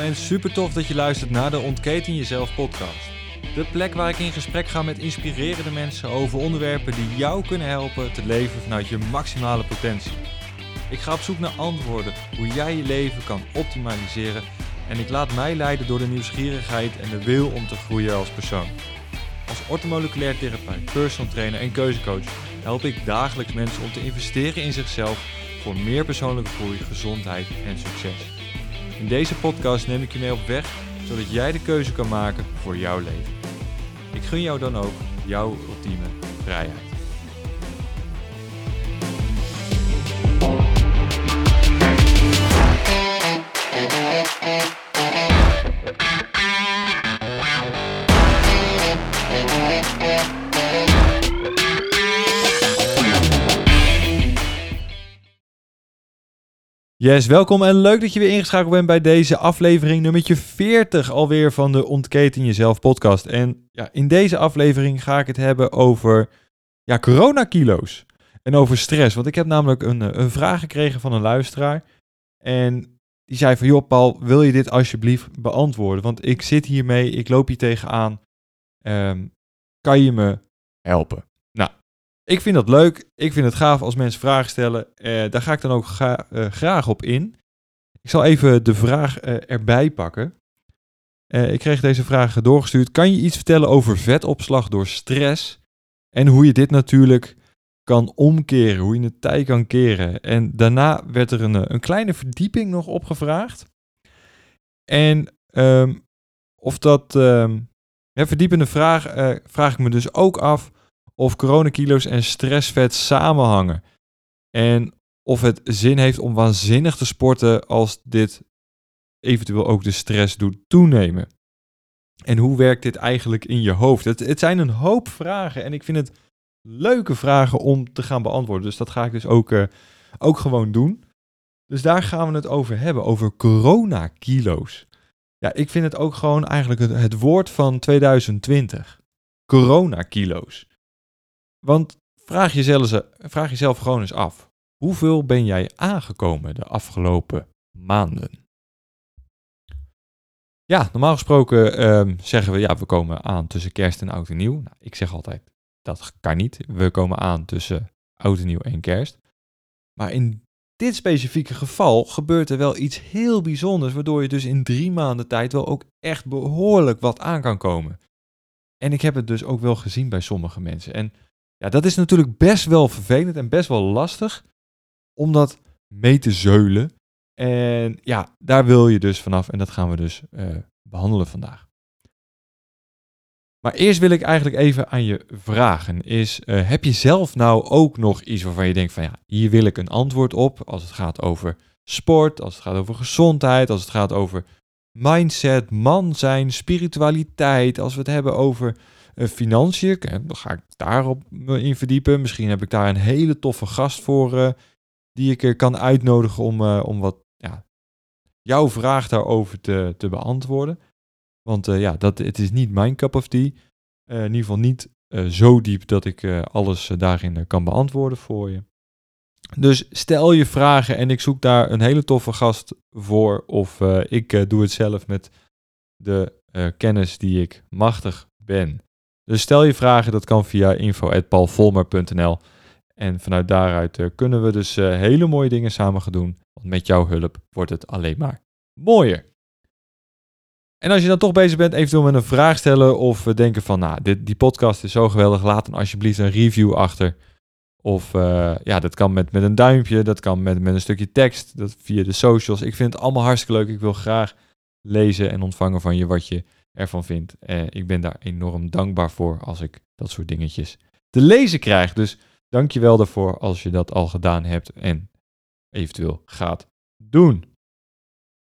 en super tof dat je luistert naar de Ontketen Jezelf podcast. De plek waar ik in gesprek ga met inspirerende mensen over onderwerpen die jou kunnen helpen te leven vanuit je maximale potentie. Ik ga op zoek naar antwoorden hoe jij je leven kan optimaliseren en ik laat mij leiden door de nieuwsgierigheid en de wil om te groeien als persoon. Als orthomoleculair therapeut, personal trainer en keuzecoach help ik dagelijks mensen om te investeren in zichzelf voor meer persoonlijke groei, gezondheid en succes. In deze podcast neem ik je mee op weg, zodat jij de keuze kan maken voor jouw leven. Ik gun jou dan ook jouw ultieme vrijheid. Yes, welkom en leuk dat je weer ingeschakeld bent bij deze aflevering nummertje 40 alweer van de Ontketen Jezelf podcast. En ja, in deze aflevering ga ik het hebben over ja, coronakilo's en over stress. Want ik heb namelijk een, eh, een vraag gekregen van een luisteraar en die zei van, joh Paul, wil je dit alsjeblieft beantwoorden? Want ik zit hiermee, ik loop hier tegenaan. Um, kan je me helpen? Ik vind dat leuk. Ik vind het gaaf als mensen vragen stellen. Eh, daar ga ik dan ook eh, graag op in. Ik zal even de vraag eh, erbij pakken. ik kreeg deze vraag doorgestuurd. Kan je iets vertellen over vetopslag door stress? En hoe je dit natuurlijk kan omkeren, hoe je het tij kan keren. En daarna werd er een, een kleine verdieping nog opgevraagd. En um, of dat um, verdiepende vraag vraag ik me dus ook af of coronakilo's en stressvet samenhangen. En of het zin heeft om waanzinnig te sporten als dit eventueel ook de stress doet toenemen. En hoe werkt dit eigenlijk in je hoofd? Het, het zijn een hoop vragen en ik vind het leuke vragen om te gaan beantwoorden. Dus dat ga ik dus ook, uh, ook gewoon doen. Dus daar gaan we het over hebben, over coronakilo's. Ja, ik vind het ook gewoon eigenlijk het, het woord van 2020. Coronakilo's. Want vraag jezelf, vraag jezelf gewoon eens af. Hoeveel ben jij aangekomen de afgelopen maanden? Ja, normaal gesproken ehm, zeggen we, ja, we komen aan tussen kerst en oud en nieuw. Nou, ik zeg altijd, dat kan niet. We komen aan tussen oud en nieuw en kerst. Maar in dit specifieke geval gebeurt er wel iets heel bijzonders, waardoor je dus in drie maanden tijd wel ook echt behoorlijk wat aan kan komen. En ik heb het dus ook wel gezien bij sommige mensen. En ja, dat is natuurlijk best wel vervelend en best wel lastig om dat mee te zeulen. En ja, daar wil je dus vanaf en dat gaan we dus uh, behandelen vandaag. Maar eerst wil ik eigenlijk even aan je vragen. Is, uh, heb je zelf nou ook nog iets waarvan je denkt van ja, hier wil ik een antwoord op als het gaat over sport, als het gaat over gezondheid, als het gaat over mindset, man zijn, spiritualiteit, als we het hebben over financiën. Dan ga ik daarop in verdiepen. Misschien heb ik daar een hele toffe gast voor uh, die ik uh, kan uitnodigen om, om wat ja, jouw vraag daarover te, te beantwoorden. Want ja, dat, het is niet mijn cup of tea. in ieder geval niet zo diep dat ik alles daarin kan beantwoorden voor je. Dus stel je vragen en ik zoek daar een hele toffe gast voor. Of ik doe het zelf met de kennis die ik machtig ben. Dus stel je vragen, dat kan via info.paulvolmer.nl. En vanuit daaruit uh, kunnen we dus uh, hele mooie dingen samen gaan doen. Want met jouw hulp wordt het alleen maar mooier. En als je dan toch bezig bent, eventueel met een vraag stellen of denken van, nou, dit, die podcast is zo geweldig, laat dan alsjeblieft een review achter. Of ja, dat kan met, met een duimpje, dat kan met, met een stukje tekst, dat via de socials. Ik vind het allemaal hartstikke leuk. Ik wil graag lezen en ontvangen van je wat je ervan vind. Eh, ik ben daar enorm dankbaar voor als ik dat soort dingetjes te lezen krijg. Dus dank je wel daarvoor als je dat al gedaan hebt en eventueel gaat doen.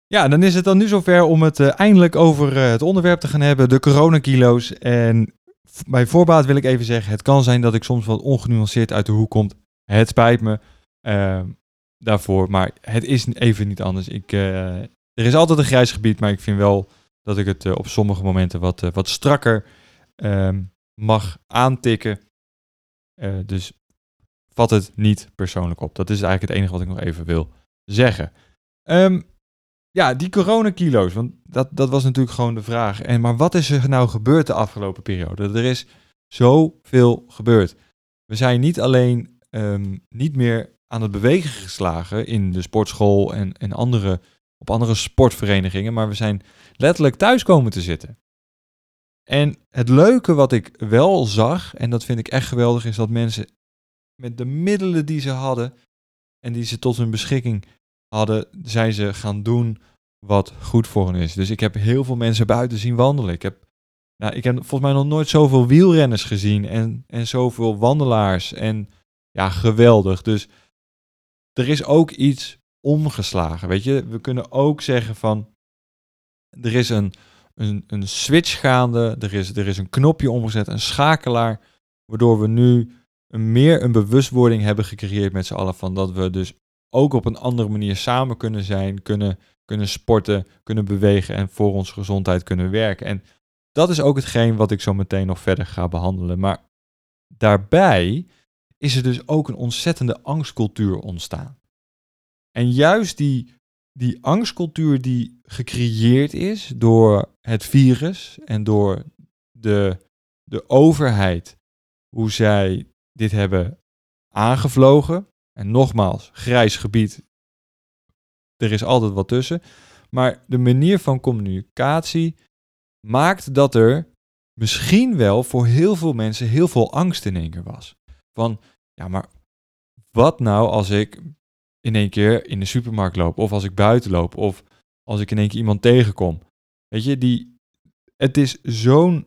Ja, dan is het dan nu zover om het uh, eindelijk over uh, het onderwerp te gaan hebben, de coronakilo's. En bij voorbaat wil ik even zeggen, het kan zijn dat ik soms wat ongenuanceerd uit de hoek kom. Het spijt me ehm, daarvoor, maar het is even niet anders. Ik, er is altijd een grijs gebied, maar ik vind wel dat ik het eh, op sommige momenten wat, eh, wat strakker ehm, mag aantikken. Eh, dus vat het niet persoonlijk op. Dat is eigenlijk het enige wat ik nog even wil zeggen. Ehm, ja, die coronakilo's, want dat, dat was natuurlijk gewoon de vraag. En, maar wat is er nou gebeurd de afgelopen periode? Er is zoveel gebeurd. We zijn niet alleen ehm, niet meer aan het bewegen geslagen in de sportschool en, en andere, op andere sportverenigingen, maar we zijn letterlijk thuis komen te zitten. En het leuke wat ik wel zag, en dat vind ik echt geweldig, is dat mensen met de middelen die ze hadden en die ze tot hun beschikking hadden, zijn ze gaan doen wat goed voor hen is. Dus ik heb heel veel mensen buiten zien wandelen. Ik heb, nou, ik heb volgens mij nog nooit zoveel wielrenners gezien en, en zoveel wandelaars. En ja, geweldig. Dus er is ook iets omgeslagen. Weet je, we kunnen ook zeggen van er is een, een, een switch gaande, er is, er is een knopje omgezet, een schakelaar, waardoor we nu meer een bewustwording hebben gecreëerd met z'n allen van dat we dus ook op een andere manier samen kunnen zijn, kunnen, kunnen sporten, kunnen bewegen en voor onze gezondheid kunnen werken. En dat is ook hetgeen wat ik zo meteen nog verder ga behandelen. Maar daarbij is er dus ook een ontzettende angstcultuur ontstaan. En juist die, die angstcultuur die gecreëerd is door het virus en door de, de overheid, hoe zij dit hebben aangevlogen. En nogmaals, grijs gebied, er is altijd wat tussen. Maar de manier van communicatie maakt dat er misschien wel voor heel veel mensen heel veel angst in één keer was. Van, ja, maar wat nou als ik in één keer in de supermarkt loop, of als ik buiten loop, of als ik in één keer iemand tegenkom? Weet je, die, het is zo'n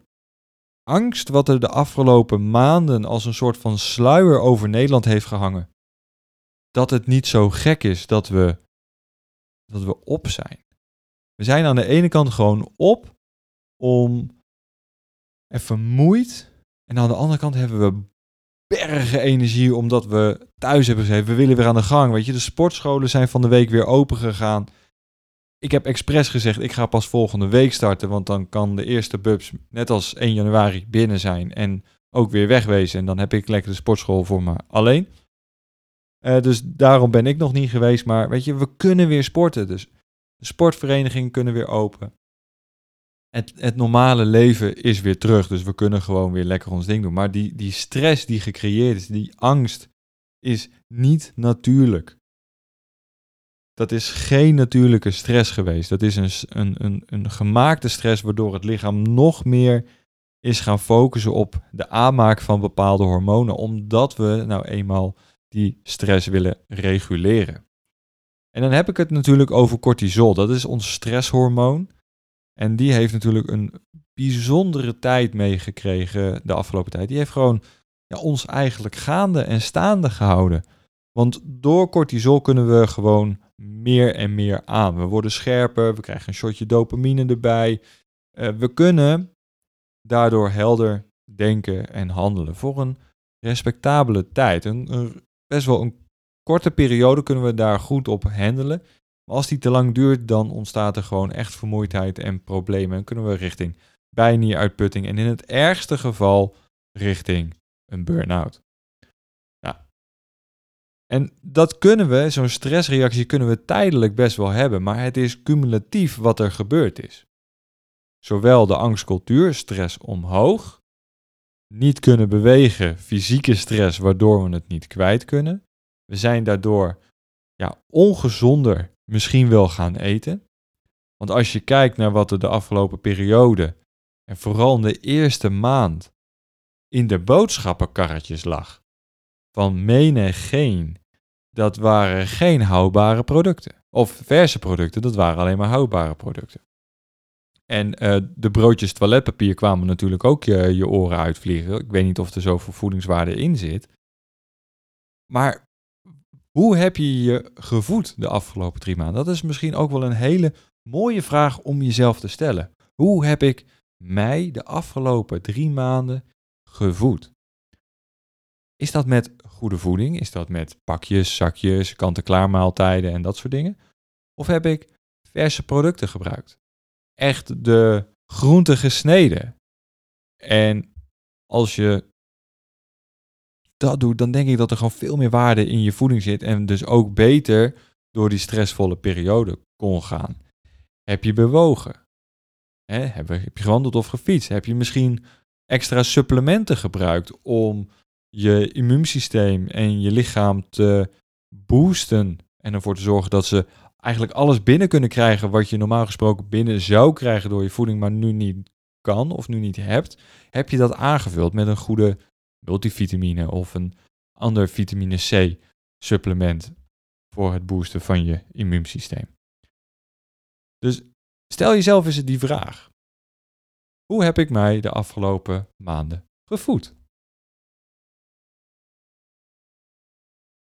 angst wat er de afgelopen maanden als een soort van sluier over Nederland heeft gehangen. Dat het niet zo gek is dat we, dat we op zijn. We zijn aan de ene kant gewoon op om even moeid. En aan de andere kant hebben we bergen energie omdat we thuis hebben gezeten. We willen weer aan de gang. Weet je, de sportscholen zijn van de week weer open gegaan. Ik heb expres gezegd, ik ga pas volgende week starten, want dan kan de eerste bubs net als 1 januari binnen zijn en ook weer wegwezen. En dan heb ik lekker de sportschool voor me alleen. Uh, dus daarom ben ik nog niet geweest. Maar weet je, we kunnen weer sporten. Dus de sportverenigingen kunnen weer open. Het, het normale leven is weer terug. Dus we kunnen gewoon weer lekker ons ding doen. Maar die, die stress die gecreëerd is, die angst, is niet natuurlijk. Dat is geen natuurlijke stress geweest. Dat is een, een, een, een gemaakte stress waardoor het lichaam nog meer is gaan focussen op de aanmaak van bepaalde hormonen. Omdat we nou eenmaal die stress willen reguleren. En dan heb ik het natuurlijk over cortisol. Dat is ons stresshormoon. En die heeft natuurlijk een bijzondere tijd meegekregen de afgelopen tijd. Die heeft gewoon ja, ons eigenlijk gaande en staande gehouden. Want door cortisol kunnen we gewoon meer en meer aan. We worden scherper, we krijgen een shotje dopamine erbij. Uh, we kunnen daardoor helder denken en handelen voor een respectabele tijd. Een, een, best wel een korte periode kunnen we daar goed op handelen. Maar als die te lang duurt, dan ontstaat er gewoon echt vermoeidheid en problemen. En kunnen we richting bijnieruitputting en in het ergste geval richting een burn-out. En dat kunnen we, zo'n stressreactie kunnen we tijdelijk best wel hebben, maar het is cumulatief wat er gebeurd is. Zowel de angstcultuur, stress omhoog, niet kunnen bewegen, fysieke stress waardoor we het niet kwijt kunnen. We zijn daardoor ja, ongezonder misschien wel gaan eten. Want als je kijkt naar wat er de afgelopen periode en vooral in de eerste maand in de boodschappenkarretjes lag, van menigeen, dat waren geen houdbare producten. Of verse producten, dat waren alleen maar houdbare producten. En uh, de broodjes toiletpapier kwamen natuurlijk ook je, je oren uitvliegen. Ik weet niet of er zoveel voedingswaarde in zit. Maar hoe heb je je gevoed de afgelopen drie maanden? Dat is misschien ook wel een hele mooie vraag om jezelf te stellen. Hoe heb ik mij de afgelopen drie maanden gevoed? Is dat met goede voeding? Is dat met pakjes, zakjes, kant-en-klaar maaltijden en dat soort dingen? Of heb ik verse producten gebruikt? Echt de groenten gesneden. En als je dat doet, dan denk ik dat er gewoon veel meer waarde in je voeding zit en dus ook beter door die stressvolle periode kon gaan. Heb je bewogen? Hè, heb, heb je gewandeld of gefietst? Heb je misschien extra supplementen gebruikt om je immuunsysteem en je lichaam te boosten en ervoor te zorgen dat ze eigenlijk alles binnen kunnen krijgen wat je normaal gesproken binnen zou krijgen door je voeding, maar nu niet kan of nu niet hebt, heb je dat aangevuld met een goede multivitamine of een ander vitamine C supplement voor het boosten van je immuunsysteem. Dus stel jezelf eens die vraag. Hoe heb ik mij de afgelopen maanden gevoed?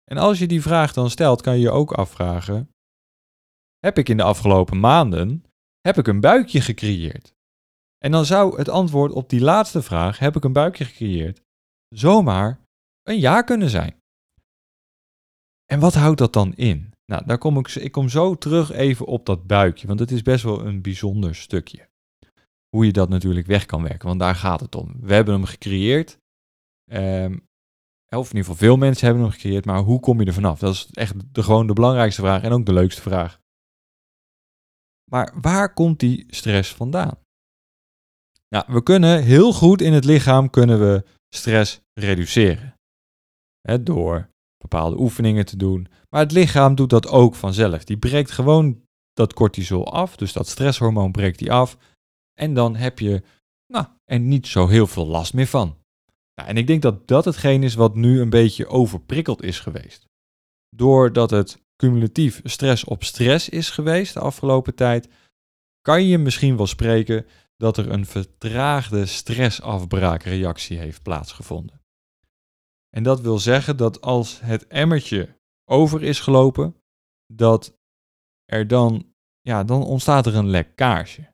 En als je die vraag dan stelt, kan je je ook afvragen: heb ik in de afgelopen maanden heb ik een buikje gecreëerd? En dan zou het antwoord op die laatste vraag, heb ik een buikje gecreëerd, zomaar een ja kunnen zijn. En wat houdt dat dan in? Nou, daar kom ik, ik kom zo terug even op dat buikje, want het is best wel een bijzonder stukje. Hoe je dat natuurlijk weg kan werken, want daar gaat het om. We hebben hem gecreëerd, um, of in ieder geval veel mensen hebben hem gecreëerd, maar hoe kom je er vanaf? Dat is echt de, gewoon de belangrijkste vraag en ook de leukste vraag. Maar waar komt die stress vandaan? Nou, we kunnen heel goed in het lichaam kunnen we stress reduceren. Door bepaalde oefeningen te doen. Maar het lichaam doet dat ook vanzelf. Die breekt gewoon dat cortisol af, dus dat stresshormoon breekt die af. En dan heb je nou, er niet zo heel veel last meer van. Nou, en ik denk dat dat hetgeen is wat nu een beetje overprikkeld is geweest. Doordat het cumulatief stress op stress is geweest de afgelopen tijd, kan je misschien wel spreken dat er een vertraagde stressafbraakreactie heeft plaatsgevonden. En dat wil zeggen dat als het emmertje over is gelopen, dat er dan, ja, dan ontstaat er een lekkage.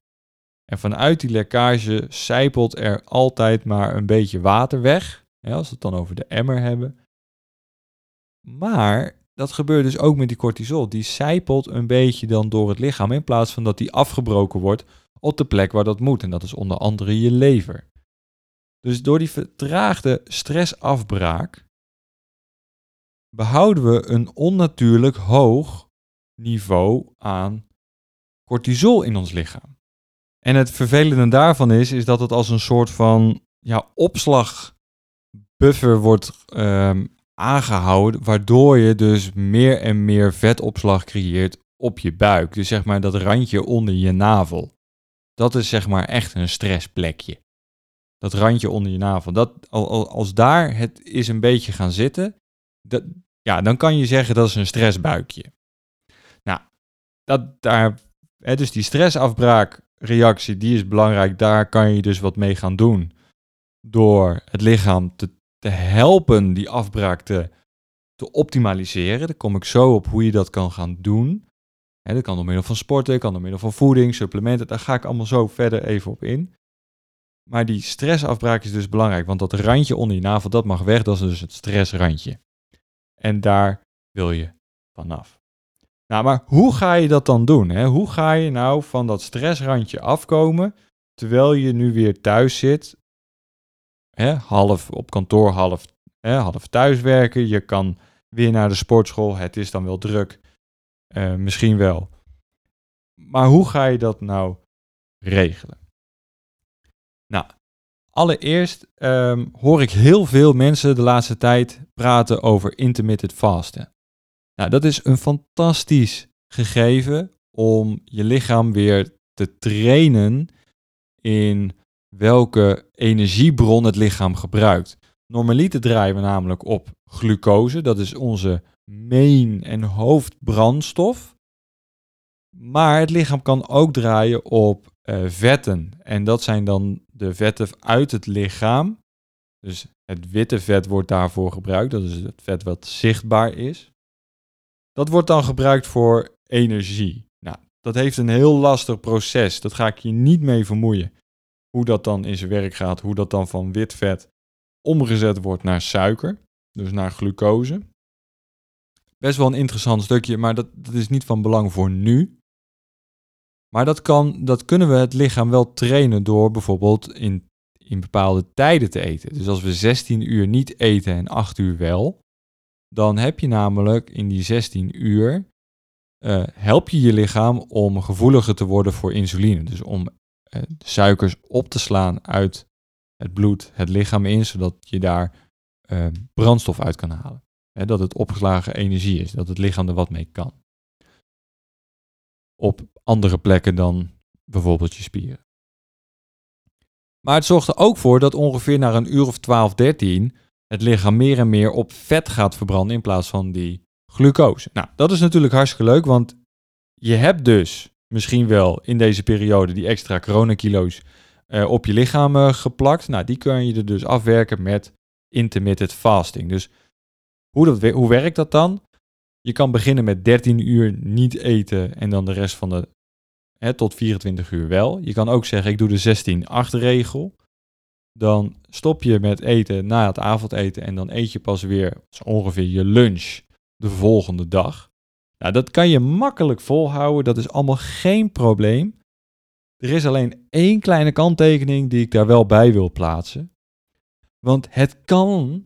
En vanuit die lekkage zijpelt er altijd maar een beetje water weg, als we het dan over de emmer hebben. Maar dat gebeurt dus ook met die cortisol. Die zijpelt een beetje dan door het lichaam in plaats van dat die afgebroken wordt op de plek waar dat moet. En dat is onder andere je lever. Dus door die vertraagde stressafbraak behouden we een onnatuurlijk hoog niveau aan cortisol in ons lichaam. En het vervelende daarvan is, is dat het als een soort van ja, opslagbuffer wordt um, aangehouden, waardoor je dus meer en meer vetopslag creëert op je buik. Dus zeg maar dat randje onder je navel. Dat is zeg maar echt een stressplekje. Dat randje onder je navel. Dat, als daar het is een beetje gaan zitten, dat, ja, dan kan je zeggen dat is een stressbuikje. Nou, dat daar, hè, dus die stressafbraakreactie, die is belangrijk. Daar kan je dus wat mee gaan doen. Door het lichaam te te helpen die afbraak te, te optimaliseren. Daar kom ik zo op hoe je dat kan gaan doen. Dat kan door middel van sporten, kan door middel van voeding, supplementen. Daar ga ik allemaal zo verder even op in. Maar die stressafbraak is dus belangrijk, want dat randje onder je navel, dat mag weg. Dat is dus het stressrandje. En daar wil je vanaf. Nou, maar hoe ga je dat dan doen? Hè? Hoe ga je nou van dat stressrandje afkomen, terwijl je nu weer thuis zit hè, half op kantoor, half, hè, half thuiswerken. Je kan weer naar de sportschool. Het is dan wel druk. Uh, misschien wel. Maar hoe ga je dat nou regelen? Nou, allereerst um, hoor ik heel veel mensen de laatste tijd praten over intermittent fasten. Nou, dat is een fantastisch gegeven om je lichaam weer te trainen in welke energiebron het lichaam gebruikt. Normaliter draaien we namelijk op glucose, dat is onze main en hoofdbrandstof. Maar het lichaam kan ook draaien op uh, vetten. En dat zijn dan de vetten uit het lichaam. Dus het witte vet wordt daarvoor gebruikt. Dat is het vet wat zichtbaar is. Dat wordt dan gebruikt voor energie. Nou, dat heeft een heel lastig proces. Dat ga ik je niet mee vermoeien hoe dat dan in zijn werk gaat, hoe dat dan van wit vet omgezet wordt naar suiker, dus naar glucose. Best wel een interessant stukje, maar dat, dat is niet van belang voor nu. Maar dat, kan, dat kunnen we het lichaam wel trainen door bijvoorbeeld in, in bepaalde tijden te eten. Dus als we 16 uur niet eten en 8 uur wel, dan heb je namelijk in die 16 uur eh, help je je lichaam om gevoeliger te worden voor insuline. Dus om uh, suikers op te slaan uit het bloed, het lichaam in, zodat je daar uh, brandstof uit kan halen. Hè, dat het opgeslagen energie is, dat het lichaam er wat mee kan. Op andere plekken dan bijvoorbeeld je spieren. Maar het zorgt er ook voor dat ongeveer na een uur of 12, 13 het lichaam meer en meer op vet gaat verbranden in plaats van die glucose. Nou, dat is natuurlijk hartstikke leuk, want je hebt dus misschien wel in deze periode die extra coronakilo's uh, op je lichaam uh, geplakt. Nou, die kun je er dus afwerken met intermittent fasting. Dus hoe, dat, hoe werkt dat dan? Je kan beginnen met 13 uur niet eten en dan de rest van de hè, tot 24 uur wel. Je kan ook zeggen, ik doe de 16-8 regel. Dan stop je met eten na het avondeten en dan eet je pas weer ongeveer je lunch de volgende dag. Nou, dat kan je makkelijk volhouden, dat is allemaal geen probleem. Er is alleen één kleine kanttekening die ik daar wel bij wil plaatsen. Want het kan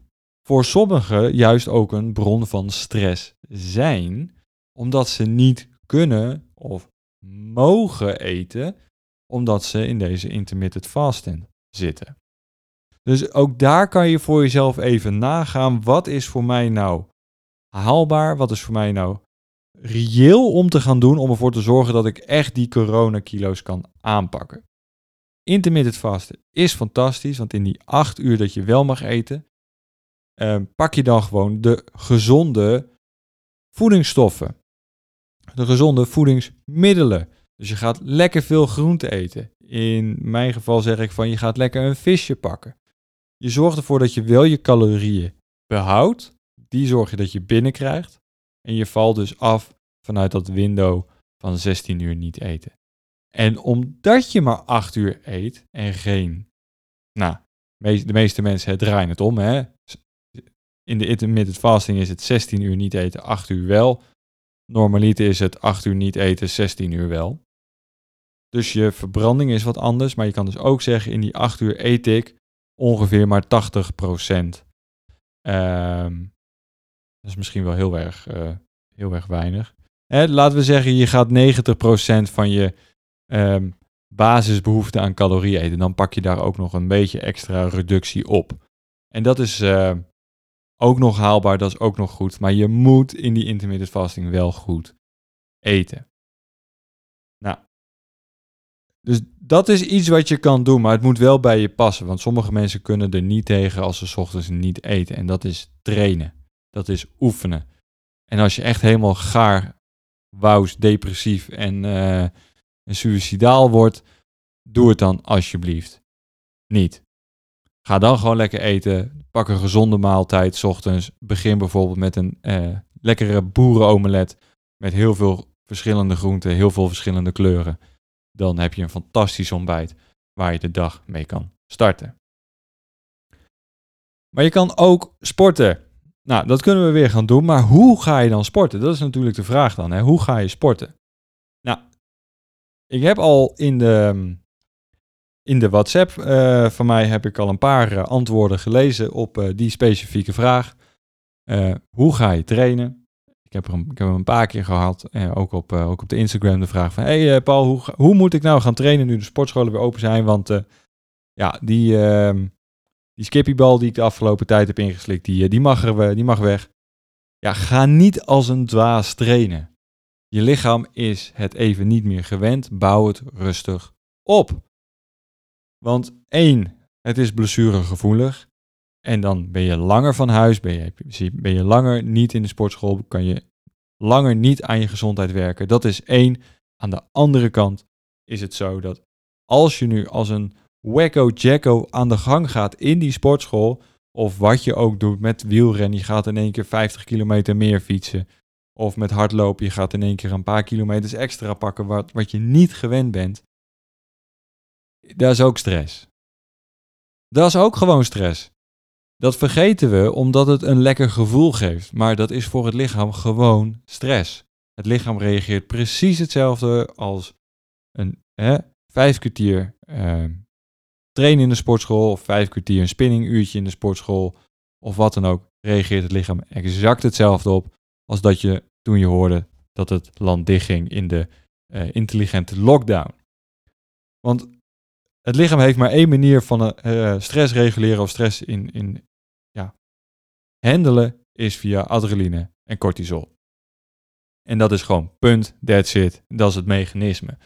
voor sommigen juist ook een bron van stress zijn, omdat ze niet kunnen of mogen eten, omdat ze in deze intermittent fasting zitten. Dus ook daar kan je voor jezelf even nagaan, wat is voor mij nou haalbaar, wat is voor mij nou reëel om te gaan doen om ervoor te zorgen dat ik echt die coronakilo's kan aanpakken. Intermittent vasten is fantastisch, want in die acht uur dat je wel mag eten, eh, pak je dan gewoon de gezonde voedingsstoffen. De gezonde voedingsmiddelen. Dus je gaat lekker veel groente eten. In mijn geval zeg ik van je gaat lekker een visje pakken. Je zorgt ervoor dat je wel je calorieën behoudt. Die zorg je dat je binnenkrijgt. En je valt dus af vanuit dat window van 16 uur niet eten. En omdat je maar 8 uur eet en geen. Nou, de meeste mensen draaien het om. Hè? In de intermittent fasting is het 16 uur niet eten, 8 uur wel. Normaliter is het 8 uur niet eten, 16 uur wel. Dus je verbranding is wat anders. Maar je kan dus ook zeggen, in die 8 uur eet ik ongeveer maar 80 procent. Um, dat is misschien wel heel erg, uh, heel erg weinig. Hè, laten we zeggen, je gaat 90% van je um, basisbehoefte aan calorieën eten. Dan pak je daar ook nog een beetje extra reductie op. En dat is uh, ook nog haalbaar, dat is ook nog goed. Maar je moet in die intermittent fasting wel goed eten. Nou, dus dat is iets wat je kan doen, maar het moet wel bij je passen. Want sommige mensen kunnen er niet tegen als ze ochtends niet eten. En dat is trainen. Dat is oefenen. En als je echt helemaal gaar, wous, depressief en, uh, en suicidaal wordt, doe het dan alsjeblieft niet. Ga dan gewoon lekker eten. Pak een gezonde maaltijd s ochtends. Begin bijvoorbeeld met een uh, lekkere boerenomelet met heel veel verschillende groenten, heel veel verschillende kleuren. Dan heb je een fantastisch ontbijt waar je de dag mee kan starten. Maar je kan ook sporten. Nou, dat kunnen we weer gaan doen, maar hoe ga je dan sporten? Dat is natuurlijk de vraag dan. Hè? Hoe ga je sporten? Nou, ik heb al in de, in de WhatsApp uh, van mij heb ik al een paar uh, antwoorden gelezen op uh, die specifieke vraag. hoe ga je trainen? Ik heb, ik heb hem een paar keer gehad, ook, op, ook op de Instagram, de vraag van... hey, Paul, hoe, hoe moet ik nou gaan trainen nu de sportscholen weer open zijn? Want ja, die ehm, die skippybal die ik de afgelopen tijd heb ingeslikt, die, eh, die, mag, er, die mag weg. Ja, ga niet als een dwaas trainen. Je lichaam is het even niet meer gewend. Bouw het rustig op. Want één, het is blessuregevoelig. En dan ben je langer van huis, ben je, ben je langer niet in de sportschool, kan je langer niet aan je gezondheid werken. Dat is één. Aan de andere kant is het zo dat als je nu als een wacko jacko aan de gang gaat in die sportschool, of wat je ook doet met wielrennen, je gaat in één keer 50 kilometer meer fietsen, of met hardlopen, je gaat in één keer een paar kilometers extra pakken wat, wat je niet gewend bent, dat is ook stress. Dat is ook gewoon stress. Dat vergeten we omdat het een lekker gevoel geeft, maar dat is voor het lichaam gewoon stress. Het lichaam reageert precies hetzelfde als een hè, vijf kwartier uh, trainen in de sportschool of vijf kwartier een spinninguurtje in de sportschool of wat dan ook, reageert het lichaam exact hetzelfde op als dat je toen je hoorde dat het land dichtging in de uh, intelligente lockdown. Want het lichaam heeft maar één manier van uh, stress reguleren of stress in, in ja, handelen, is via adrenaline en cortisol. En dat is gewoon punt, that's it. Dat is het mechanisme.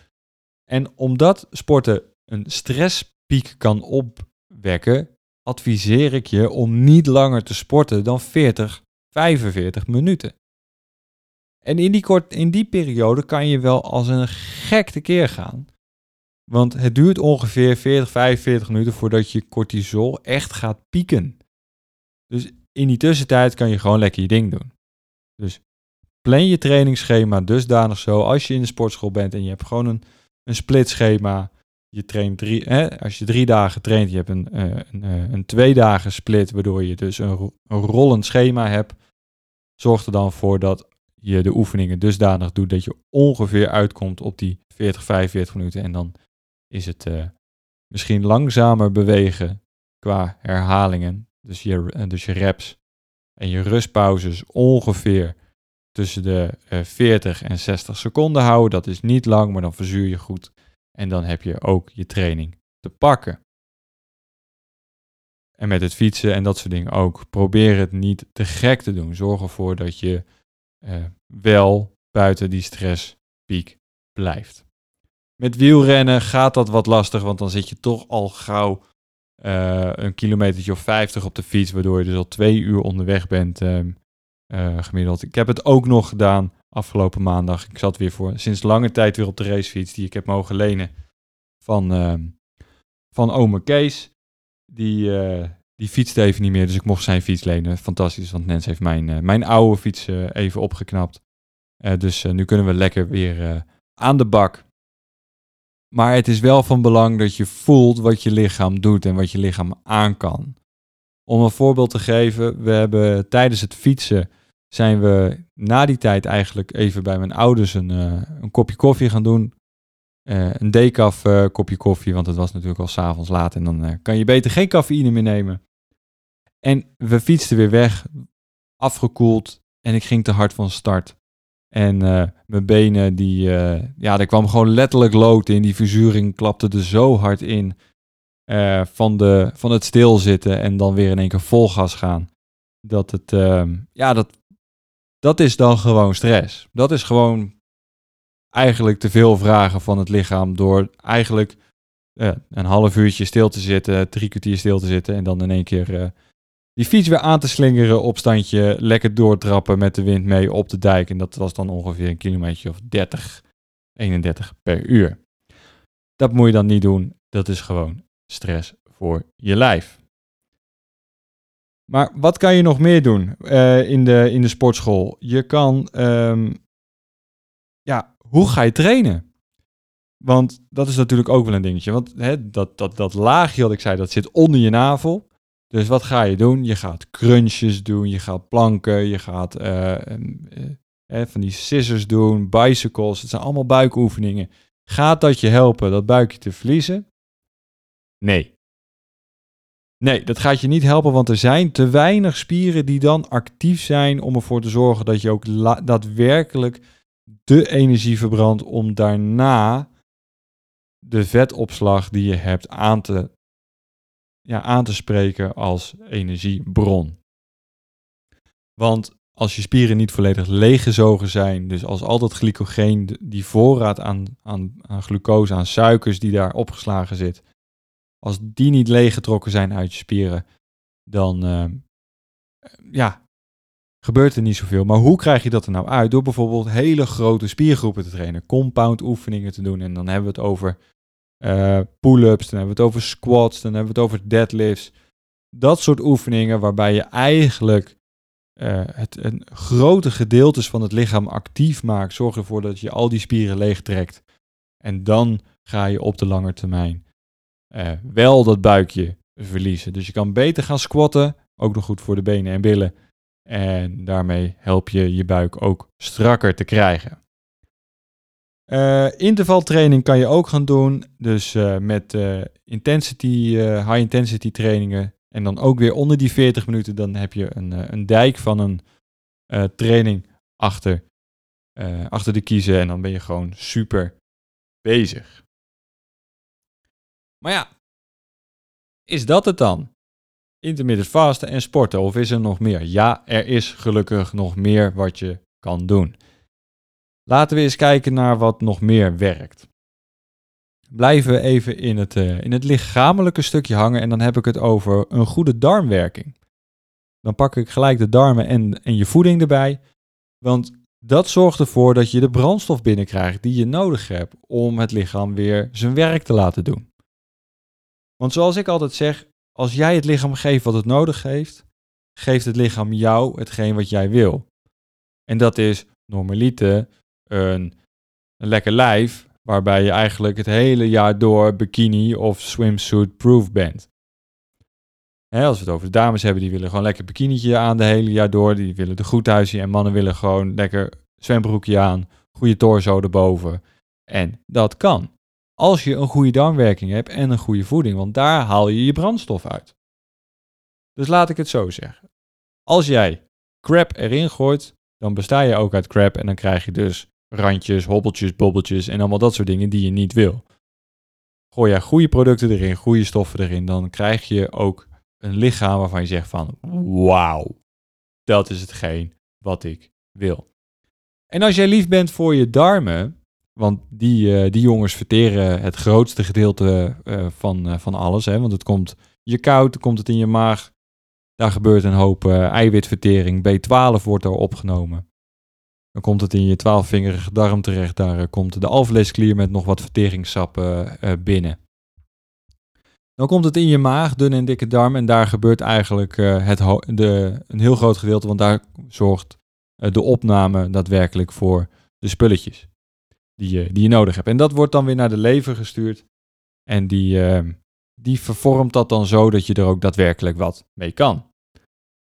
En omdat sporten een stresspiek kan opwekken, adviseer ik je om niet langer te sporten dan 40, 45 minuten. En in die, kort, in die periode kan je wel als een gek tekeer gaan. Want het duurt ongeveer 40, 45 minuten voordat je cortisol echt gaat pieken. Dus in die tussentijd kan je gewoon lekker je ding doen. Dus plan je trainingsschema dusdanig zo als je in de sportschool bent en je hebt gewoon een, een split schema. Je traint drie, hè, als je drie dagen traint, je hebt een, uh, een, uh, een twee dagen split, waardoor je dus een, een rollend schema hebt. Zorg er dan voor dat je de oefeningen dusdanig doet dat je ongeveer uitkomt op die 40, 45 minuten. En dan is het uh, misschien langzamer bewegen qua herhalingen. Dus je, dus je reps en je rustpauzes ongeveer tussen de uh, eh, 40 en 60 seconden houden. Dat is niet lang, maar dan verzuur je goed. En dan heb je ook je training te pakken. En met het fietsen en dat soort dingen ook. Probeer het niet te gek te doen. Zorg ervoor dat je wel buiten die stresspiek blijft. Met wielrennen gaat dat wat lastig, want dan zit je toch al gauw uh, een kilometertje of 50 op de fiets, waardoor je dus al twee uur onderweg bent uh, gemiddeld. Ik heb het ook nog gedaan afgelopen maandag. Ik zat weer voor sinds lange tijd weer op de racefiets die ik heb mogen lenen van, ehm, van ome Kees. Die, die fietste even niet meer, dus ik mocht zijn fiets lenen. Fantastisch, want Nens heeft mijn, mijn oude fiets even opgeknapt. dus nu kunnen we lekker weer aan de bak. Maar het is wel van belang dat je voelt wat je lichaam doet en wat je lichaam aan kan. Om een voorbeeld te geven, we hebben tijdens het fietsen zijn we na die tijd eigenlijk even bij mijn ouders een, uh, een kopje koffie gaan doen. Uh, een decaf uh, kopje koffie, want het was natuurlijk al s'avonds laat en dan kan je beter geen cafeïne meer nemen. En we fietsten weer weg, afgekoeld en ik ging te hard van start. En uh, mijn benen, die, uh, ja, er kwam gewoon letterlijk lood in. Die verzuring klapte er zo hard in uh, van, de, van het stilzitten en dan weer in één keer vol gas gaan. Dat het, ja, dat, dat is dan gewoon stress. Dat is gewoon eigenlijk te veel vragen van het lichaam door eigenlijk een half uurtje stil te zitten, drie kwartier stil te zitten en dan in één keer die fiets weer aan te slingeren, opstandje, lekker doortrappen met de wind mee op de dijk. En dat was dan ongeveer een kilometer of 30, 31 per uur. Dat moet je dan niet doen. Dat is gewoon stress voor je lijf. Maar wat kan je nog meer doen uh, in, de, in de sportschool? Je kan, um, ja, hoe ga je trainen? Want dat is natuurlijk ook wel een dingetje. Want hè, dat, dat, dat laagje wat ik zei, dat zit onder je navel. Dus wat ga je doen? Je gaat crunches doen, je gaat planken, je gaat uh, uh, van die scissors doen, bicycles. Het zijn allemaal buikoefeningen. Gaat dat je helpen dat buikje te verliezen? Nee. Nee, dat gaat je niet helpen, want er zijn te weinig spieren die dan actief zijn om ervoor te zorgen dat je ook daadwerkelijk de energie verbrandt om daarna de vetopslag die je hebt aan te ja, aan te spreken als energiebron. Want als je spieren niet volledig leeggezogen zijn, dus als al dat glycogeen, die voorraad aan, aan, glucose, aan suikers die daar opgeslagen zit, als die niet leeggetrokken zijn uit je spieren, dan uh, ja, gebeurt er niet zoveel. Maar hoe krijg je dat er nou uit? Door bijvoorbeeld hele grote spiergroepen te trainen, compound oefeningen te doen. En dan hebben we het over uh, pull-ups, dan hebben we het over squats, dan hebben we het over deadlifts. Dat soort oefeningen waarbij je eigenlijk uh, het een grote gedeeltes van het lichaam actief maakt. Zorg ervoor dat je al die spieren leegtrekt. En dan ga je op de lange termijn uh, wel dat buikje verliezen. Dus je kan beter gaan squatten, ook nog goed voor de benen en billen. En daarmee help je je buik ook strakker te krijgen. Uh, intervaltraining kan je ook gaan doen. Dus uh, met uh, intensity, high intensity trainingen. En dan ook weer onder die 40 minuten. Dan heb je een, een dijk van een training achter eh, achter de kiezen en dan ben je gewoon super bezig. Maar ja, is dat het dan? Intermittent vasten en sporten of is er nog meer? Ja, er is gelukkig nog meer wat je kan doen. Laten we eens kijken naar wat nog meer werkt. Blijven we even in het, uh, in het lichamelijke stukje hangen en dan heb ik het over een goede darmwerking. Dan pak ik gelijk de darmen en, en je voeding erbij. Want dat zorgt ervoor dat je de brandstof binnenkrijgt die je nodig hebt om het lichaam weer zijn werk te laten doen. Want zoals ik altijd zeg, als jij het lichaam geeft wat het nodig heeft, geeft het lichaam jou hetgeen wat jij wil. En dat is normaliter een, een lekker lijf, waarbij je eigenlijk het hele jaar door bikini of swimsuit proof bent. als we het over de dames hebben, die willen gewoon lekker bikinietje aan de hele jaar door. Die willen de goed uitzien. En mannen willen gewoon lekker zwembroekje aan, goede torso erboven. En dat kan. Als je een goede darmwerking hebt en een goede voeding, want daar haal je je brandstof uit. Dus laat ik het zo zeggen. Als jij crap erin gooit, dan besta je ook uit crap en dan krijg je dus randjes, hobbeltjes, bobbeltjes en allemaal dat soort dingen die je niet wil. Gooi jij goede producten erin, goede stoffen erin, dan krijg je ook een lichaam waarvan je zegt van wauw, dat is hetgeen wat ik wil. En als jij lief bent voor je darmen, want die, uh, die jongens verteren het grootste gedeelte uh, van, uh, van alles. Hè? Want het komt je koud, komt het in je maag. Daar gebeurt een hoop eiwitvertering. B12 wordt er opgenomen. Dan komt het in je twaalfvingerige darm terecht. Daar komt de alvleesklier met nog wat verteringssap binnen. Dan komt het in je maag, dunne en dikke darm. En daar gebeurt eigenlijk het de, een heel groot gedeelte. Want daar zorgt de opname daadwerkelijk voor de spulletjes die je, die je nodig hebt. En dat wordt dan weer naar de lever gestuurd. En die, die vervormt dat dan zo dat je er ook daadwerkelijk wat mee kan.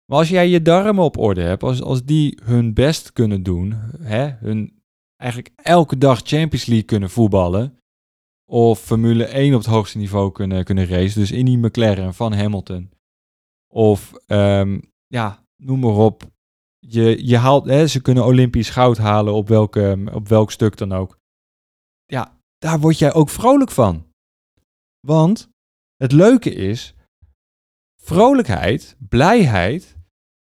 Maar als jij je darmen op orde hebt, als, als die hun best kunnen doen, hè, hun eigenlijk elke dag Champions League kunnen voetballen, of Formule 1 op het hoogste niveau kunnen, kunnen racen, dus in die McLaren van Hamilton, of um, ja, noem maar op, je, je haalt, hè, ze kunnen Olympisch goud halen op, welke, op welk stuk dan ook. Ja, daar word jij ook vrolijk van. Want het leuke is, vrolijkheid, blijheid,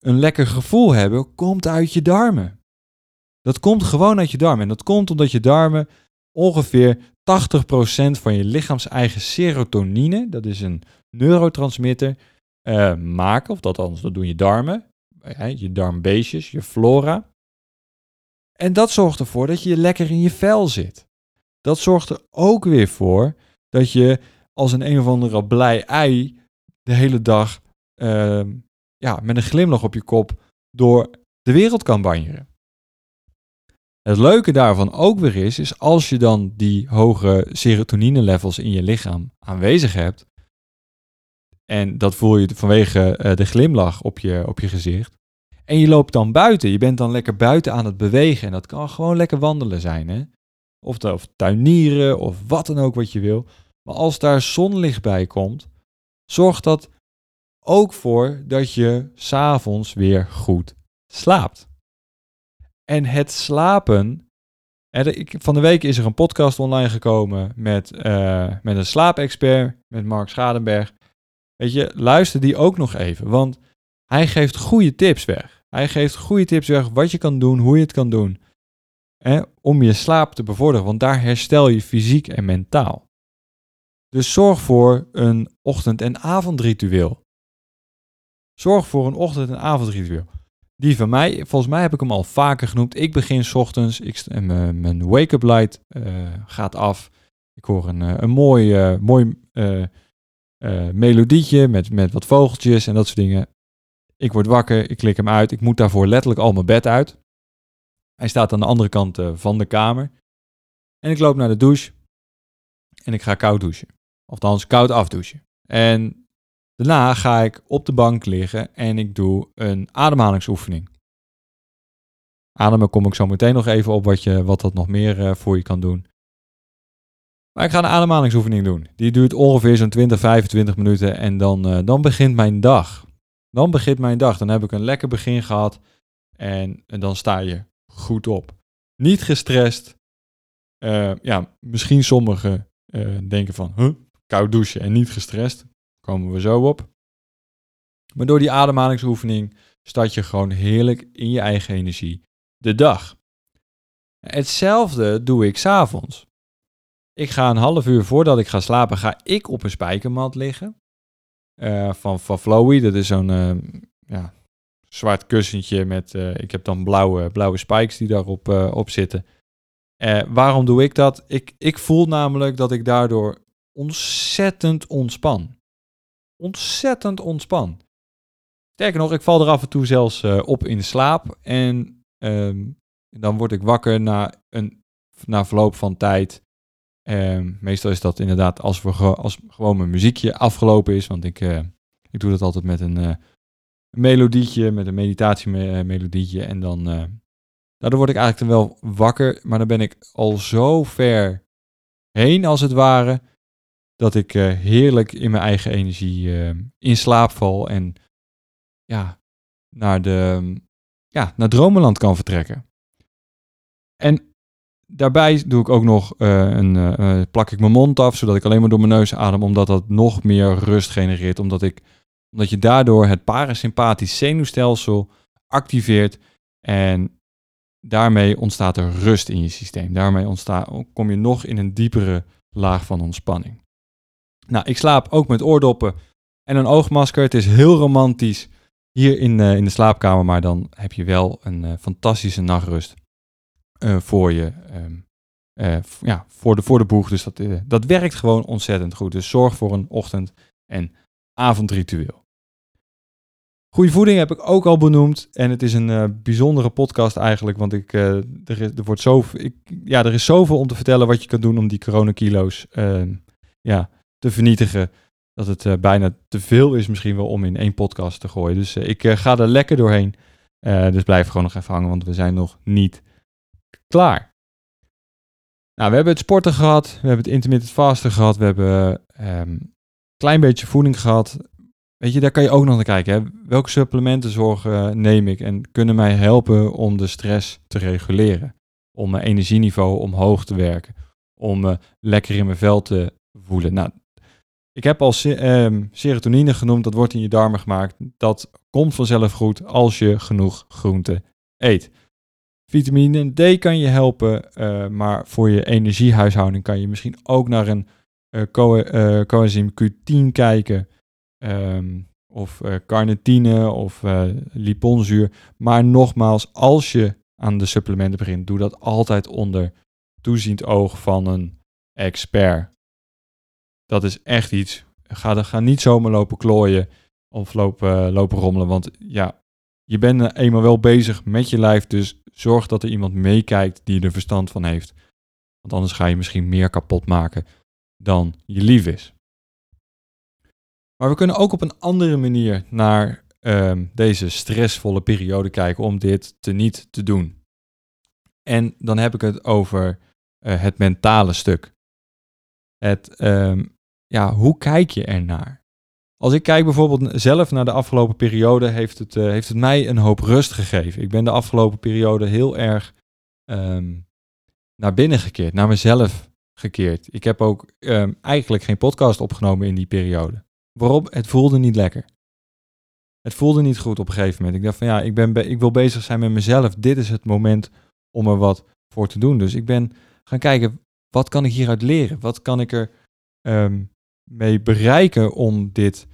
een lekker gevoel hebben, komt uit je darmen. Dat komt gewoon uit je darmen. En dat komt omdat je darmen ongeveer 80% van je lichaams eigen serotonine, dat is een neurotransmitter, uh, maken. Of dat anders, dat doen je darmen je darmbeestjes, je flora. En dat zorgt ervoor dat je lekker in je vel zit. Dat zorgt er ook weer voor dat je als een een of andere blij ei de hele dag ehm, ja, met een glimlach op je kop door de wereld kan banjeren. Het leuke daarvan ook weer is, is als je dan die hoge serotonine levels in je lichaam aanwezig hebt, en dat voel je vanwege uh, de glimlach op je, op je gezicht. En je loopt dan buiten. Je bent dan lekker buiten aan het bewegen. En dat kan gewoon lekker wandelen zijn. Hè? Of, of tuinieren of wat dan ook wat je wil. Maar als daar zonlicht bij komt, zorgt dat ook voor dat je s'avonds weer goed slaapt. En het slapen. Van de week is er een podcast online gekomen met, uh, met een slaapexpert, met Mark Schadenberg. Weet je, luister die ook nog even, want hij geeft goede tips weg. Hij geeft goede tips weg wat je kan doen, hoe je het kan doen. Hè, om je slaap te bevorderen, want daar herstel je fysiek en mentaal. Dus zorg voor een ochtend- en avondritueel. Zorg voor een ochtend- en avondritueel. Die van mij, volgens mij heb ik hem al vaker genoemd. Ik begin s ochtends, ik, mijn wake-up light uh, gaat af. Ik hoor een, eh, een mooi, mooi uh, melodietje met, met wat vogeltjes en dat soort dingen. Ik word wakker, ik klik hem uit. Ik moet daarvoor letterlijk al mijn bed uit. Hij staat aan de andere kant van de kamer. En ik loop naar de douche. En ik ga koud douchen. Althans, koud afdouchen. En daarna ga ik op de bank liggen en ik doe een ademhalingsoefening. Ademen kom ik zo meteen nog even op wat, je, wat dat nog meer uh, voor je kan doen. Maar ik ga een ademhalingsoefening doen. Die duurt ongeveer zo'n 20, 25 minuten en dan, uh, dan begint mijn dag. Dan begint mijn dag. Dan heb ik een lekker begin gehad en, dan sta je goed op. niet gestrest. Eh, ja, misschien sommigen eh, denken van, huh, koud douchen en niet gestrest. Komen we zo op. Maar door die ademhalingsoefening start je gewoon heerlijk in je eigen energie de dag. Hetzelfde doe ik s'avonds. Ik ga een half uur voordat ik ga slapen, ga ik op een spijkermat liggen. Uh, van, van Flowy, dat is zo'n uh, ja, zwart kussentje met, uh, ik heb dan blauwe, blauwe spikes die daarop op zitten. waarom doe ik dat? Ik, ik voel namelijk dat ik daardoor ontzettend ontspan. Ontzettend ontspan. Sterker nog, ik val er af en toe zelfs op in slaap. En ehm, dan word ik wakker na, een, na verloop van tijd. Ehm, meestal is dat inderdaad als, we als gewoon mijn muziekje afgelopen is. Want ik, uh, ik doe dat altijd met een, uh, melodietje, met een meditatiemelodietje. En dan, uh, daardoor word ik eigenlijk dan wel wakker. Maar dan ben ik al zo ver heen, als het ware. Dat ik heerlijk in mijn eigen energie in slaap val. En ja, naar, de, ja, naar Dromenland kan vertrekken. En daarbij doe ik ook nog uh, een, plak ik mijn mond af, zodat ik alleen maar door mijn neus adem, omdat dat nog meer rust genereert. Omdat, ik, omdat je daardoor het parasympathisch zenuwstelsel activeert en daarmee ontstaat er rust in je systeem. Daarmee ontstaat, kom je nog in een diepere laag van ontspanning. Nou, ik slaap ook met oordoppen en een oogmasker. Het is heel romantisch hier in, uh, in de slaapkamer, maar dan heb je wel een fantastische nachtrust. Eh, voor je. Ehm, eh, ja, voor de, voor de boeg. Dus dat, eh, dat werkt gewoon ontzettend goed. Dus zorg voor een ochtend- en avondritueel. Goede voeding heb ik ook al benoemd. En het is een bijzondere podcast eigenlijk. Want ik, er, is, er, wordt zo, ik, ja, er is zoveel om te vertellen wat je kan doen om die coronakilo's ehm, ja, te vernietigen. Dat het bijna te veel is misschien wel om in één podcast te gooien. Dus ik ga er lekker doorheen. dus blijf gewoon nog even hangen, want we zijn nog niet klaar. Nou, we hebben het sporten gehad, we hebben het intermittent vasten gehad, we hebben een um, klein beetje voeding gehad. Weet je, daar kan je ook nog naar kijken. Hè? Welke supplementen zorgen neem ik en kunnen mij helpen om de stress te reguleren? Om mijn energieniveau omhoog te werken, om lekker in mijn vel te voelen. Nou, ik heb al um, serotonine genoemd, dat wordt in je darmen gemaakt. Dat komt vanzelf goed als je genoeg groente eet. Vitamine D kan je helpen, uh, maar voor je energiehuishouding kan je misschien ook naar een uh, uh, coenzym Q10 kijken. Um, of carnitine of liponzuur. Maar nogmaals, als je aan de supplementen begint, doe dat altijd onder toeziend oog van een expert. Dat is echt iets. Ga, ga niet zomaar lopen klooien of lopen, lopen rommelen. Want ja, je bent eenmaal wel bezig met je lijf, dus zorg dat er iemand meekijkt die er verstand van heeft. Want anders ga je misschien meer kapot maken dan je lief is. Maar we kunnen ook op een andere manier naar um, deze stressvolle periode kijken om dit te niet te doen. En dan heb ik het over uh, het mentale stuk. Het, um, ja, hoe kijk je ernaar? Als ik kijk bijvoorbeeld zelf naar de afgelopen periode, heeft het, uh, heeft het mij een hoop rust gegeven. Ik ben de afgelopen periode heel erg um, naar binnen gekeerd, naar mezelf gekeerd. Ik heb ook um, eigenlijk geen podcast opgenomen in die periode. Waarom? Het voelde niet lekker. Het voelde niet goed op een gegeven moment. Ik dacht van ja, ik, ben ik wil bezig zijn met mezelf. Dit is het moment om er wat voor te doen. Dus ik ben gaan kijken, wat kan ik hieruit leren? Wat kan ik er um, mee bereiken om dit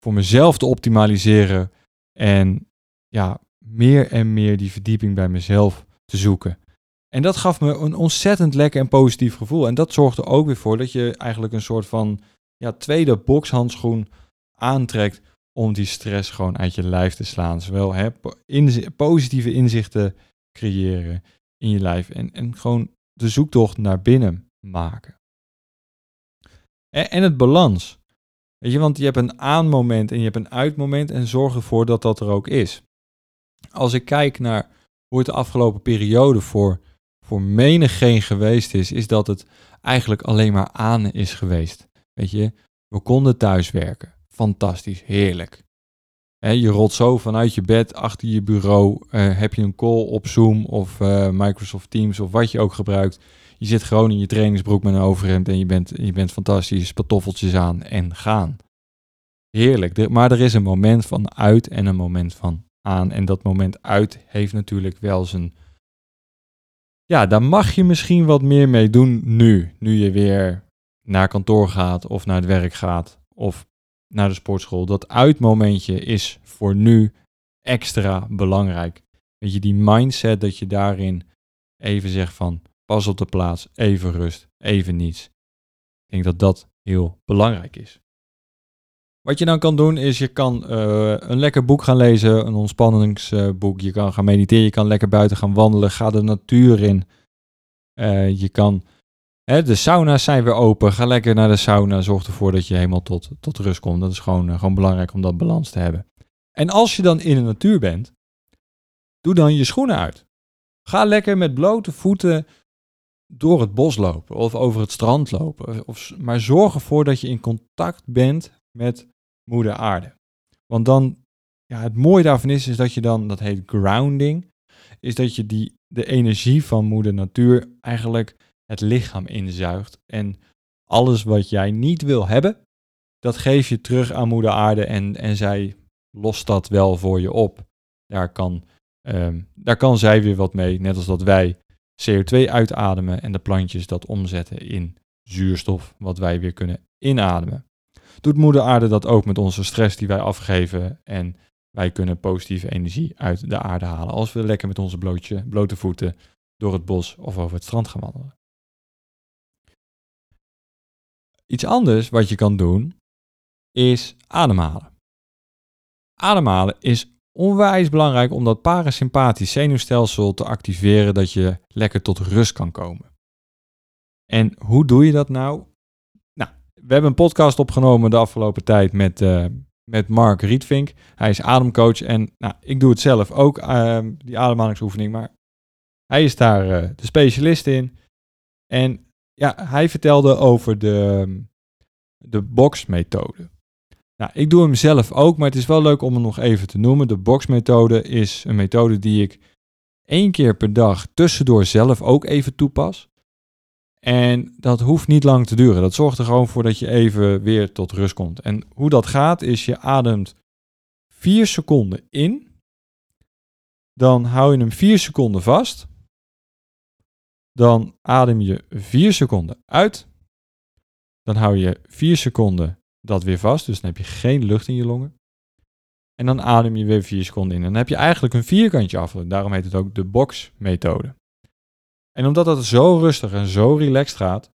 voor mezelf te optimaliseren en ja, meer en meer die verdieping bij mezelf te zoeken. En dat gaf me een ontzettend lekker en positief gevoel. En dat zorgde ook weer voor dat je eigenlijk een soort van ja, tweede bokshandschoen aantrekt om die stress gewoon uit je lijf te slaan. Zowel hè, positieve inzichten creëren in je lijf en, en gewoon de zoektocht naar binnen maken. En, het balans. Weet je, want je hebt een aanmoment en je hebt een uitmoment en zorg ervoor dat dat er ook is. Als ik kijk naar hoe het de afgelopen periode voor, voor menigeen geweest is, is dat het eigenlijk alleen maar aan is geweest. Weet je, we konden thuiswerken. Fantastisch, heerlijk. je rolt zo vanuit je bed achter je bureau. eh, heb je een call op Zoom of eh, Microsoft Teams of wat je ook gebruikt. Je zit gewoon in je trainingsbroek met een overhemd en je bent, je bent fantastisch, pantoffeltjes aan en gaan. Heerlijk. Er- Maar er is een moment van uit en een moment van aan. En dat moment uit heeft natuurlijk wel zijn. Ja, daar mag je misschien wat meer mee doen nu. Nu je weer naar kantoor gaat of naar het werk gaat of naar de sportschool. Dat uitmomentje is voor nu extra belangrijk. Weet je, die mindset dat je daarin even zegt van pas op de plaats, even rust, even niets. Ik denk dat dat heel belangrijk is. Wat je dan kan doen is je kan eh, een lekker boek gaan lezen, een ontspanningsboek. je kan gaan mediteren, je kan lekker buiten gaan wandelen, ga de natuur in. Eh, je kan, hè, de sauna's zijn weer open, ga lekker naar de sauna, zorg ervoor dat je helemaal tot, tot rust komt. Dat is gewoon, eh, gewoon belangrijk om dat balans te hebben. En als je dan in de natuur bent, doe dan je schoenen uit. Ga lekker met blote voeten door het bos lopen of over het strand lopen. Of, maar zorg ervoor dat je in contact bent met moeder aarde. Want dan, ja, het mooie daarvan is, is dat je dan, dat heet grounding, is dat je die, de energie van moeder natuur eigenlijk het lichaam inzuigt. En alles wat jij niet wil hebben, dat geef je terug aan moeder aarde en, en zij lost dat wel voor je op. Daar kan, ehm, daar kan zij weer wat mee, net als dat wij CO2 uitademen en de plantjes dat omzetten in zuurstof, wat wij weer kunnen inademen. Doet moeder aarde dat ook met onze stress die wij afgeven en wij kunnen positieve energie uit de aarde halen als we lekker met onze blootje, blote voeten door het bos of over het strand gaan wandelen. Iets anders wat je kan doen is ademhalen. Ademhalen is onwijs belangrijk om dat parasympathisch zenuwstelsel te activeren, dat je lekker tot rust kan komen. En hoe doe je dat nou? Nou, we hebben een podcast opgenomen de afgelopen tijd met, eh, met Mark Rietvink. Hij is ademcoach en nou, ik doe het zelf ook, eh, die ademhalingsoefening, maar hij is daar eh, de specialist in. En ja, hij vertelde over de, de boxmethode. Nou, ik doe hem zelf ook, maar het is wel leuk om hem nog even te noemen. De boxmethode is een methode die ik één keer per dag tussendoor zelf ook even toepas. En dat hoeft niet lang te duren. Dat zorgt er gewoon voor dat je even weer tot rust komt. En hoe dat gaat is je ademt 4 seconden in. Dan hou je hem 4 seconden vast. Dan adem je 4 seconden uit. Dan hou je 4 seconden dat weer vast. Dus dan heb je geen lucht in je longen. En dan adem je weer 4 seconden in. En dan heb je eigenlijk een vierkantje af. Daarom heet het ook de box-methode. En omdat dat zo rustig en zo relaxed gaat,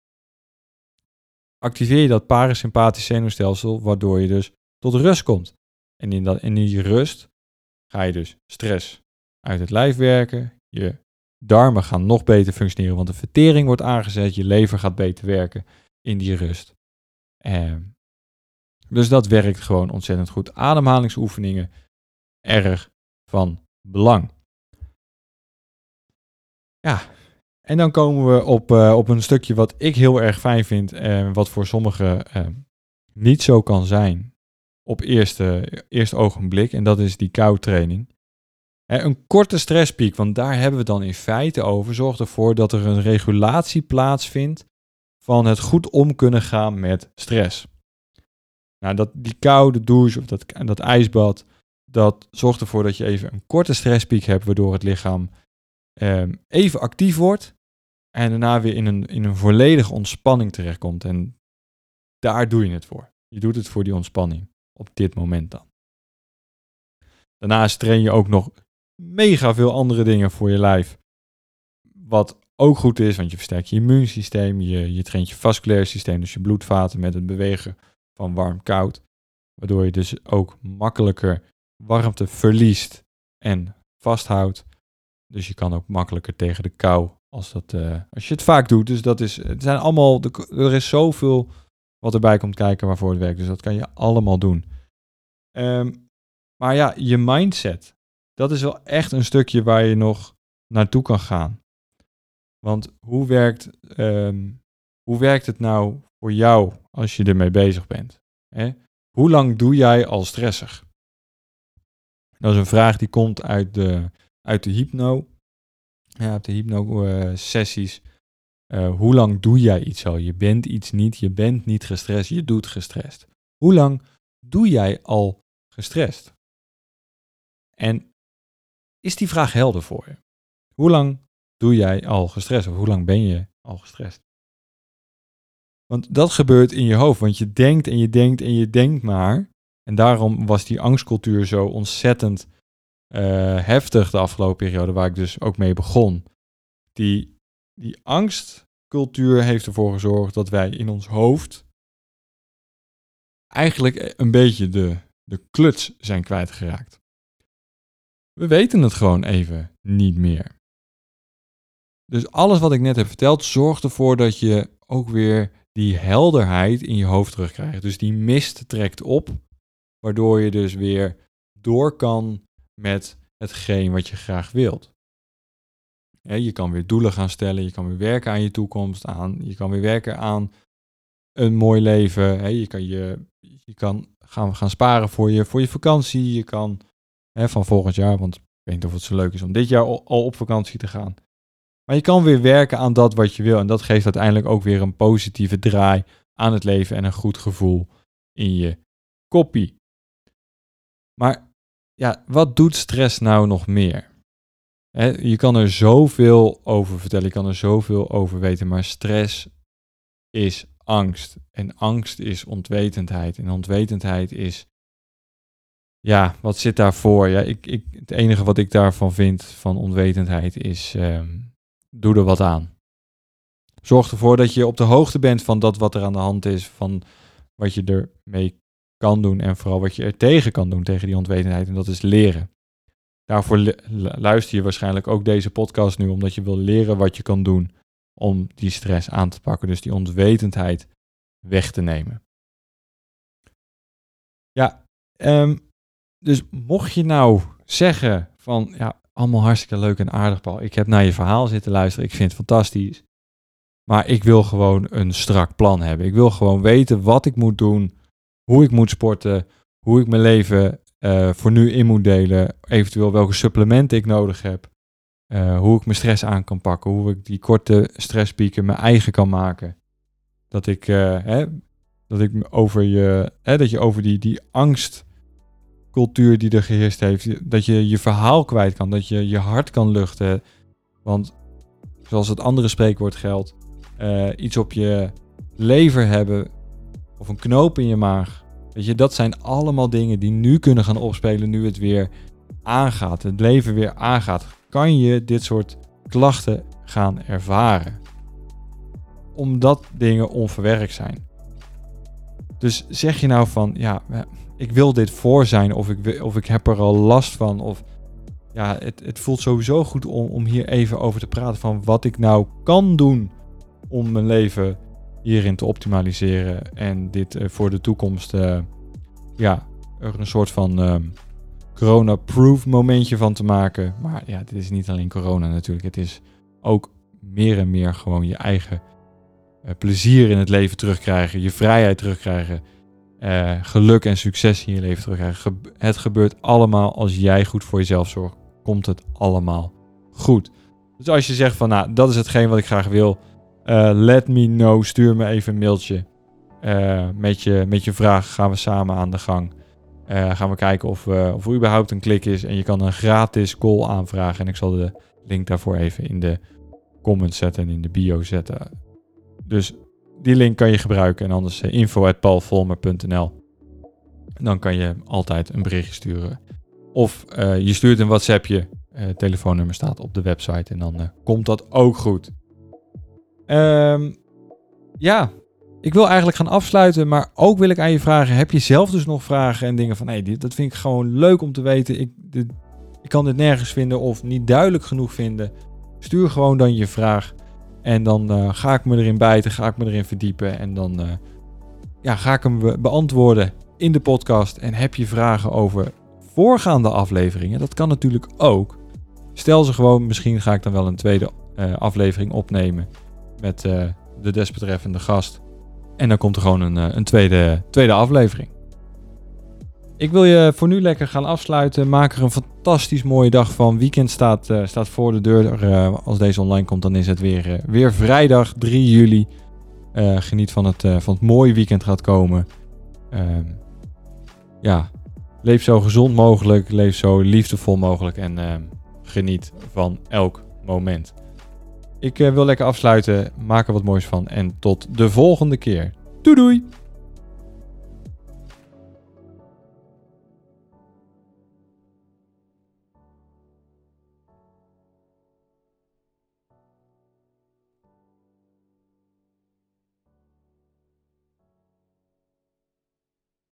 activeer je dat parasympathisch zenuwstelsel, waardoor je dus tot rust komt. En in, dat, in die rust ga je dus stress uit het lijf werken. Je darmen gaan nog beter functioneren, want de vertering wordt aangezet. Je lever gaat beter werken in die rust. Ehm, dus dat werkt gewoon ontzettend goed. Ademhalingsoefeningen, erg van belang. Ja, en dan komen we op, uh, op een stukje wat ik heel erg fijn vind en wat voor sommigen uh, niet zo kan zijn op eerste, eerste ogenblik. En dat is die koudtraining. Een korte stresspiek, want daar hebben we het dan in feite over, zorgt ervoor dat er een regulatie plaatsvindt van het goed om kunnen gaan met stress. Nou, dat, die koude douche of dat, dat ijsbad, dat zorgt ervoor dat je even een korte stresspiek hebt, waardoor het lichaam um, even actief wordt en daarna weer in een, in een volledige ontspanning terechtkomt. En daar doe je het voor. Je doet het voor die ontspanning op dit moment dan. Daarnaast train je ook nog mega veel andere dingen voor je lijf. Wat ook goed is, want je versterkt je immuunsysteem, je, je traint je vasculair systeem, dus je bloedvaten met het bewegen van warm-koud. Waardoor je dus ook makkelijker warmte verliest en vasthoudt. Dus je kan ook makkelijker tegen de kou als, dat, uh, als je het vaak doet. Dus dat is, het zijn allemaal, er is zoveel wat erbij komt kijken waarvoor het werkt. Dus dat kan je allemaal doen. Um, maar ja, je mindset, dat is wel echt een stukje waar je nog naartoe kan gaan. Want hoe werkt, um, hoe werkt het nou voor jou als je ermee bezig bent? Hè? Hoe lang doe jij al stressig? Dat is een vraag die komt uit de, uit de hypno. Ja, uit de hypno-sessies. Uh, hoe lang doe jij iets al? Je bent iets niet, je bent niet gestrest, je doet gestrest. Hoe lang doe jij al gestrest? En is die vraag helder voor je? Hoe lang doe jij al gestrest? Of hoe lang ben je al gestrest? Want dat gebeurt in je hoofd, want je denkt en je denkt en je denkt maar. En daarom was die angstcultuur zo ontzettend uh, heftig de afgelopen periode, waar ik dus ook mee begon. Die, die angstcultuur heeft ervoor gezorgd dat wij in ons hoofd eigenlijk een beetje de, de kluts zijn kwijtgeraakt. We weten het gewoon even niet meer. Dus alles wat ik net heb verteld zorgt ervoor dat je ook weer die helderheid in je hoofd terugkrijgt. Dus die mist trekt op, waardoor je dus weer door kan met hetgeen wat je graag wilt. je kan weer doelen gaan stellen, je kan weer werken aan je toekomst, aan, je kan weer werken aan een mooi leven. je kan, je, je kan gaan, gaan sparen voor je, voor je vakantie, je kan van volgend jaar, want ik weet niet of het zo leuk is om dit jaar al, al op vakantie te gaan. Maar je kan weer werken aan dat wat je wil en dat geeft uiteindelijk ook weer een positieve draai aan het leven en een goed gevoel in je koppie. Maar ja, wat doet stress nou nog meer? je kan er zoveel over vertellen, je kan er zoveel over weten, maar stress is angst. En angst is ontwetendheid. En ontwetendheid is, ja, wat zit daarvoor? Ja, ik, ik, het enige wat ik daarvan vind, van onwetendheid, is, ehm, doe er wat aan. Zorg ervoor dat je op de hoogte bent van dat wat er aan de hand is, van wat je ermee kan doen en vooral wat je er tegen kan doen tegen die onwetendheid en dat is leren. Daarvoor luister je waarschijnlijk ook deze podcast nu omdat je wil leren wat je kan doen om die stress aan te pakken, dus die onwetendheid weg te nemen. Ja, um, dus mocht je nou zeggen van ja, allemaal hartstikke leuk en aardig Paul, ik heb naar je verhaal zitten luisteren, ik vind het fantastisch, maar ik wil gewoon een strak plan hebben. Ik wil gewoon weten wat ik moet doen hoe ik moet sporten, hoe ik mijn leven uh, voor nu in moet delen, eventueel welke supplementen ik nodig heb, uh, hoe ik mijn stress aan kan pakken, hoe ik die korte stresspieken mijn eigen kan maken. Dat ik, uh, hè, dat ik over je, hè, dat je over die, die angstcultuur die er geheerst heeft, dat je je verhaal kwijt kan, dat je je hart kan luchten. Want zoals het andere spreekwoord geldt, iets op je lever hebben of een knoop in je maag. Weet je, dat zijn allemaal dingen die nu kunnen gaan opspelen nu het weer aangaat, het leven weer aangaat. Kan je dit soort klachten gaan ervaren? Omdat dingen onverwerkt zijn. Dus zeg je nou van, ja, ik wil dit voor zijn of ik, of ik heb er al last van of ja, het, het voelt sowieso goed om, om hier even over te praten van wat ik nou kan doen om mijn leven hierin te optimaliseren en dit uh, voor de toekomst, uh, ja, er een soort van uh, corona-proof momentje van te maken. Maar ja, dit is niet alleen corona natuurlijk. Het is ook meer en meer gewoon je eigen eh, plezier in het leven terugkrijgen, je vrijheid terugkrijgen, geluk en succes in je leven terugkrijgen. het gebeurt allemaal als jij goed voor jezelf zorgt, komt het allemaal goed. Dus als je zegt van, nou, dat is hetgeen wat ik graag wil, uh, let me know. Stuur me even een mailtje. Uh, met, je, met je vraag gaan we samen aan de gang. Gaan we kijken of, of er überhaupt een klik is. En je kan een gratis call aanvragen. En ik zal de link daarvoor even in de comments zetten en in de bio zetten. Dus die link kan je gebruiken. En anders info.paulvolmer.nl Dan kan je altijd een berichtje sturen. Of je stuurt een WhatsAppje. telefoonnummer staat op de website. En dan komt dat ook goed. Um, ja, ik wil eigenlijk gaan afsluiten, maar ook wil ik aan je vragen: heb je zelf dus nog vragen en dingen van hey, dat vind ik gewoon leuk om te weten. Ik, dit, ik kan dit nergens vinden of niet duidelijk genoeg vinden. Stuur gewoon dan je vraag. En dan uh, ga ik me erin bijten, ga ik me erin verdiepen. En dan uh, ja, ga ik hem beantwoorden in de podcast. En heb je vragen over voorgaande afleveringen? Dat kan natuurlijk ook. Stel ze gewoon, misschien ga ik dan wel een tweede uh, aflevering opnemen met de desbetreffende gast. En dan komt er gewoon een, een tweede, tweede aflevering. Ik wil je voor nu lekker gaan afsluiten. Maak er een fantastisch mooie dag van. Weekend staat, uh, staat voor de deur. Uh, als deze online komt, dan is het weer, uh, weer vrijdag 3 juli. geniet van het, van het mooie weekend gaat komen. Ehm, ja, leef zo gezond mogelijk. Leef zo liefdevol mogelijk. En ehm, geniet van elk moment. Ik wil lekker afsluiten. Maak er wat moois van. En tot de volgende keer. Doei doei!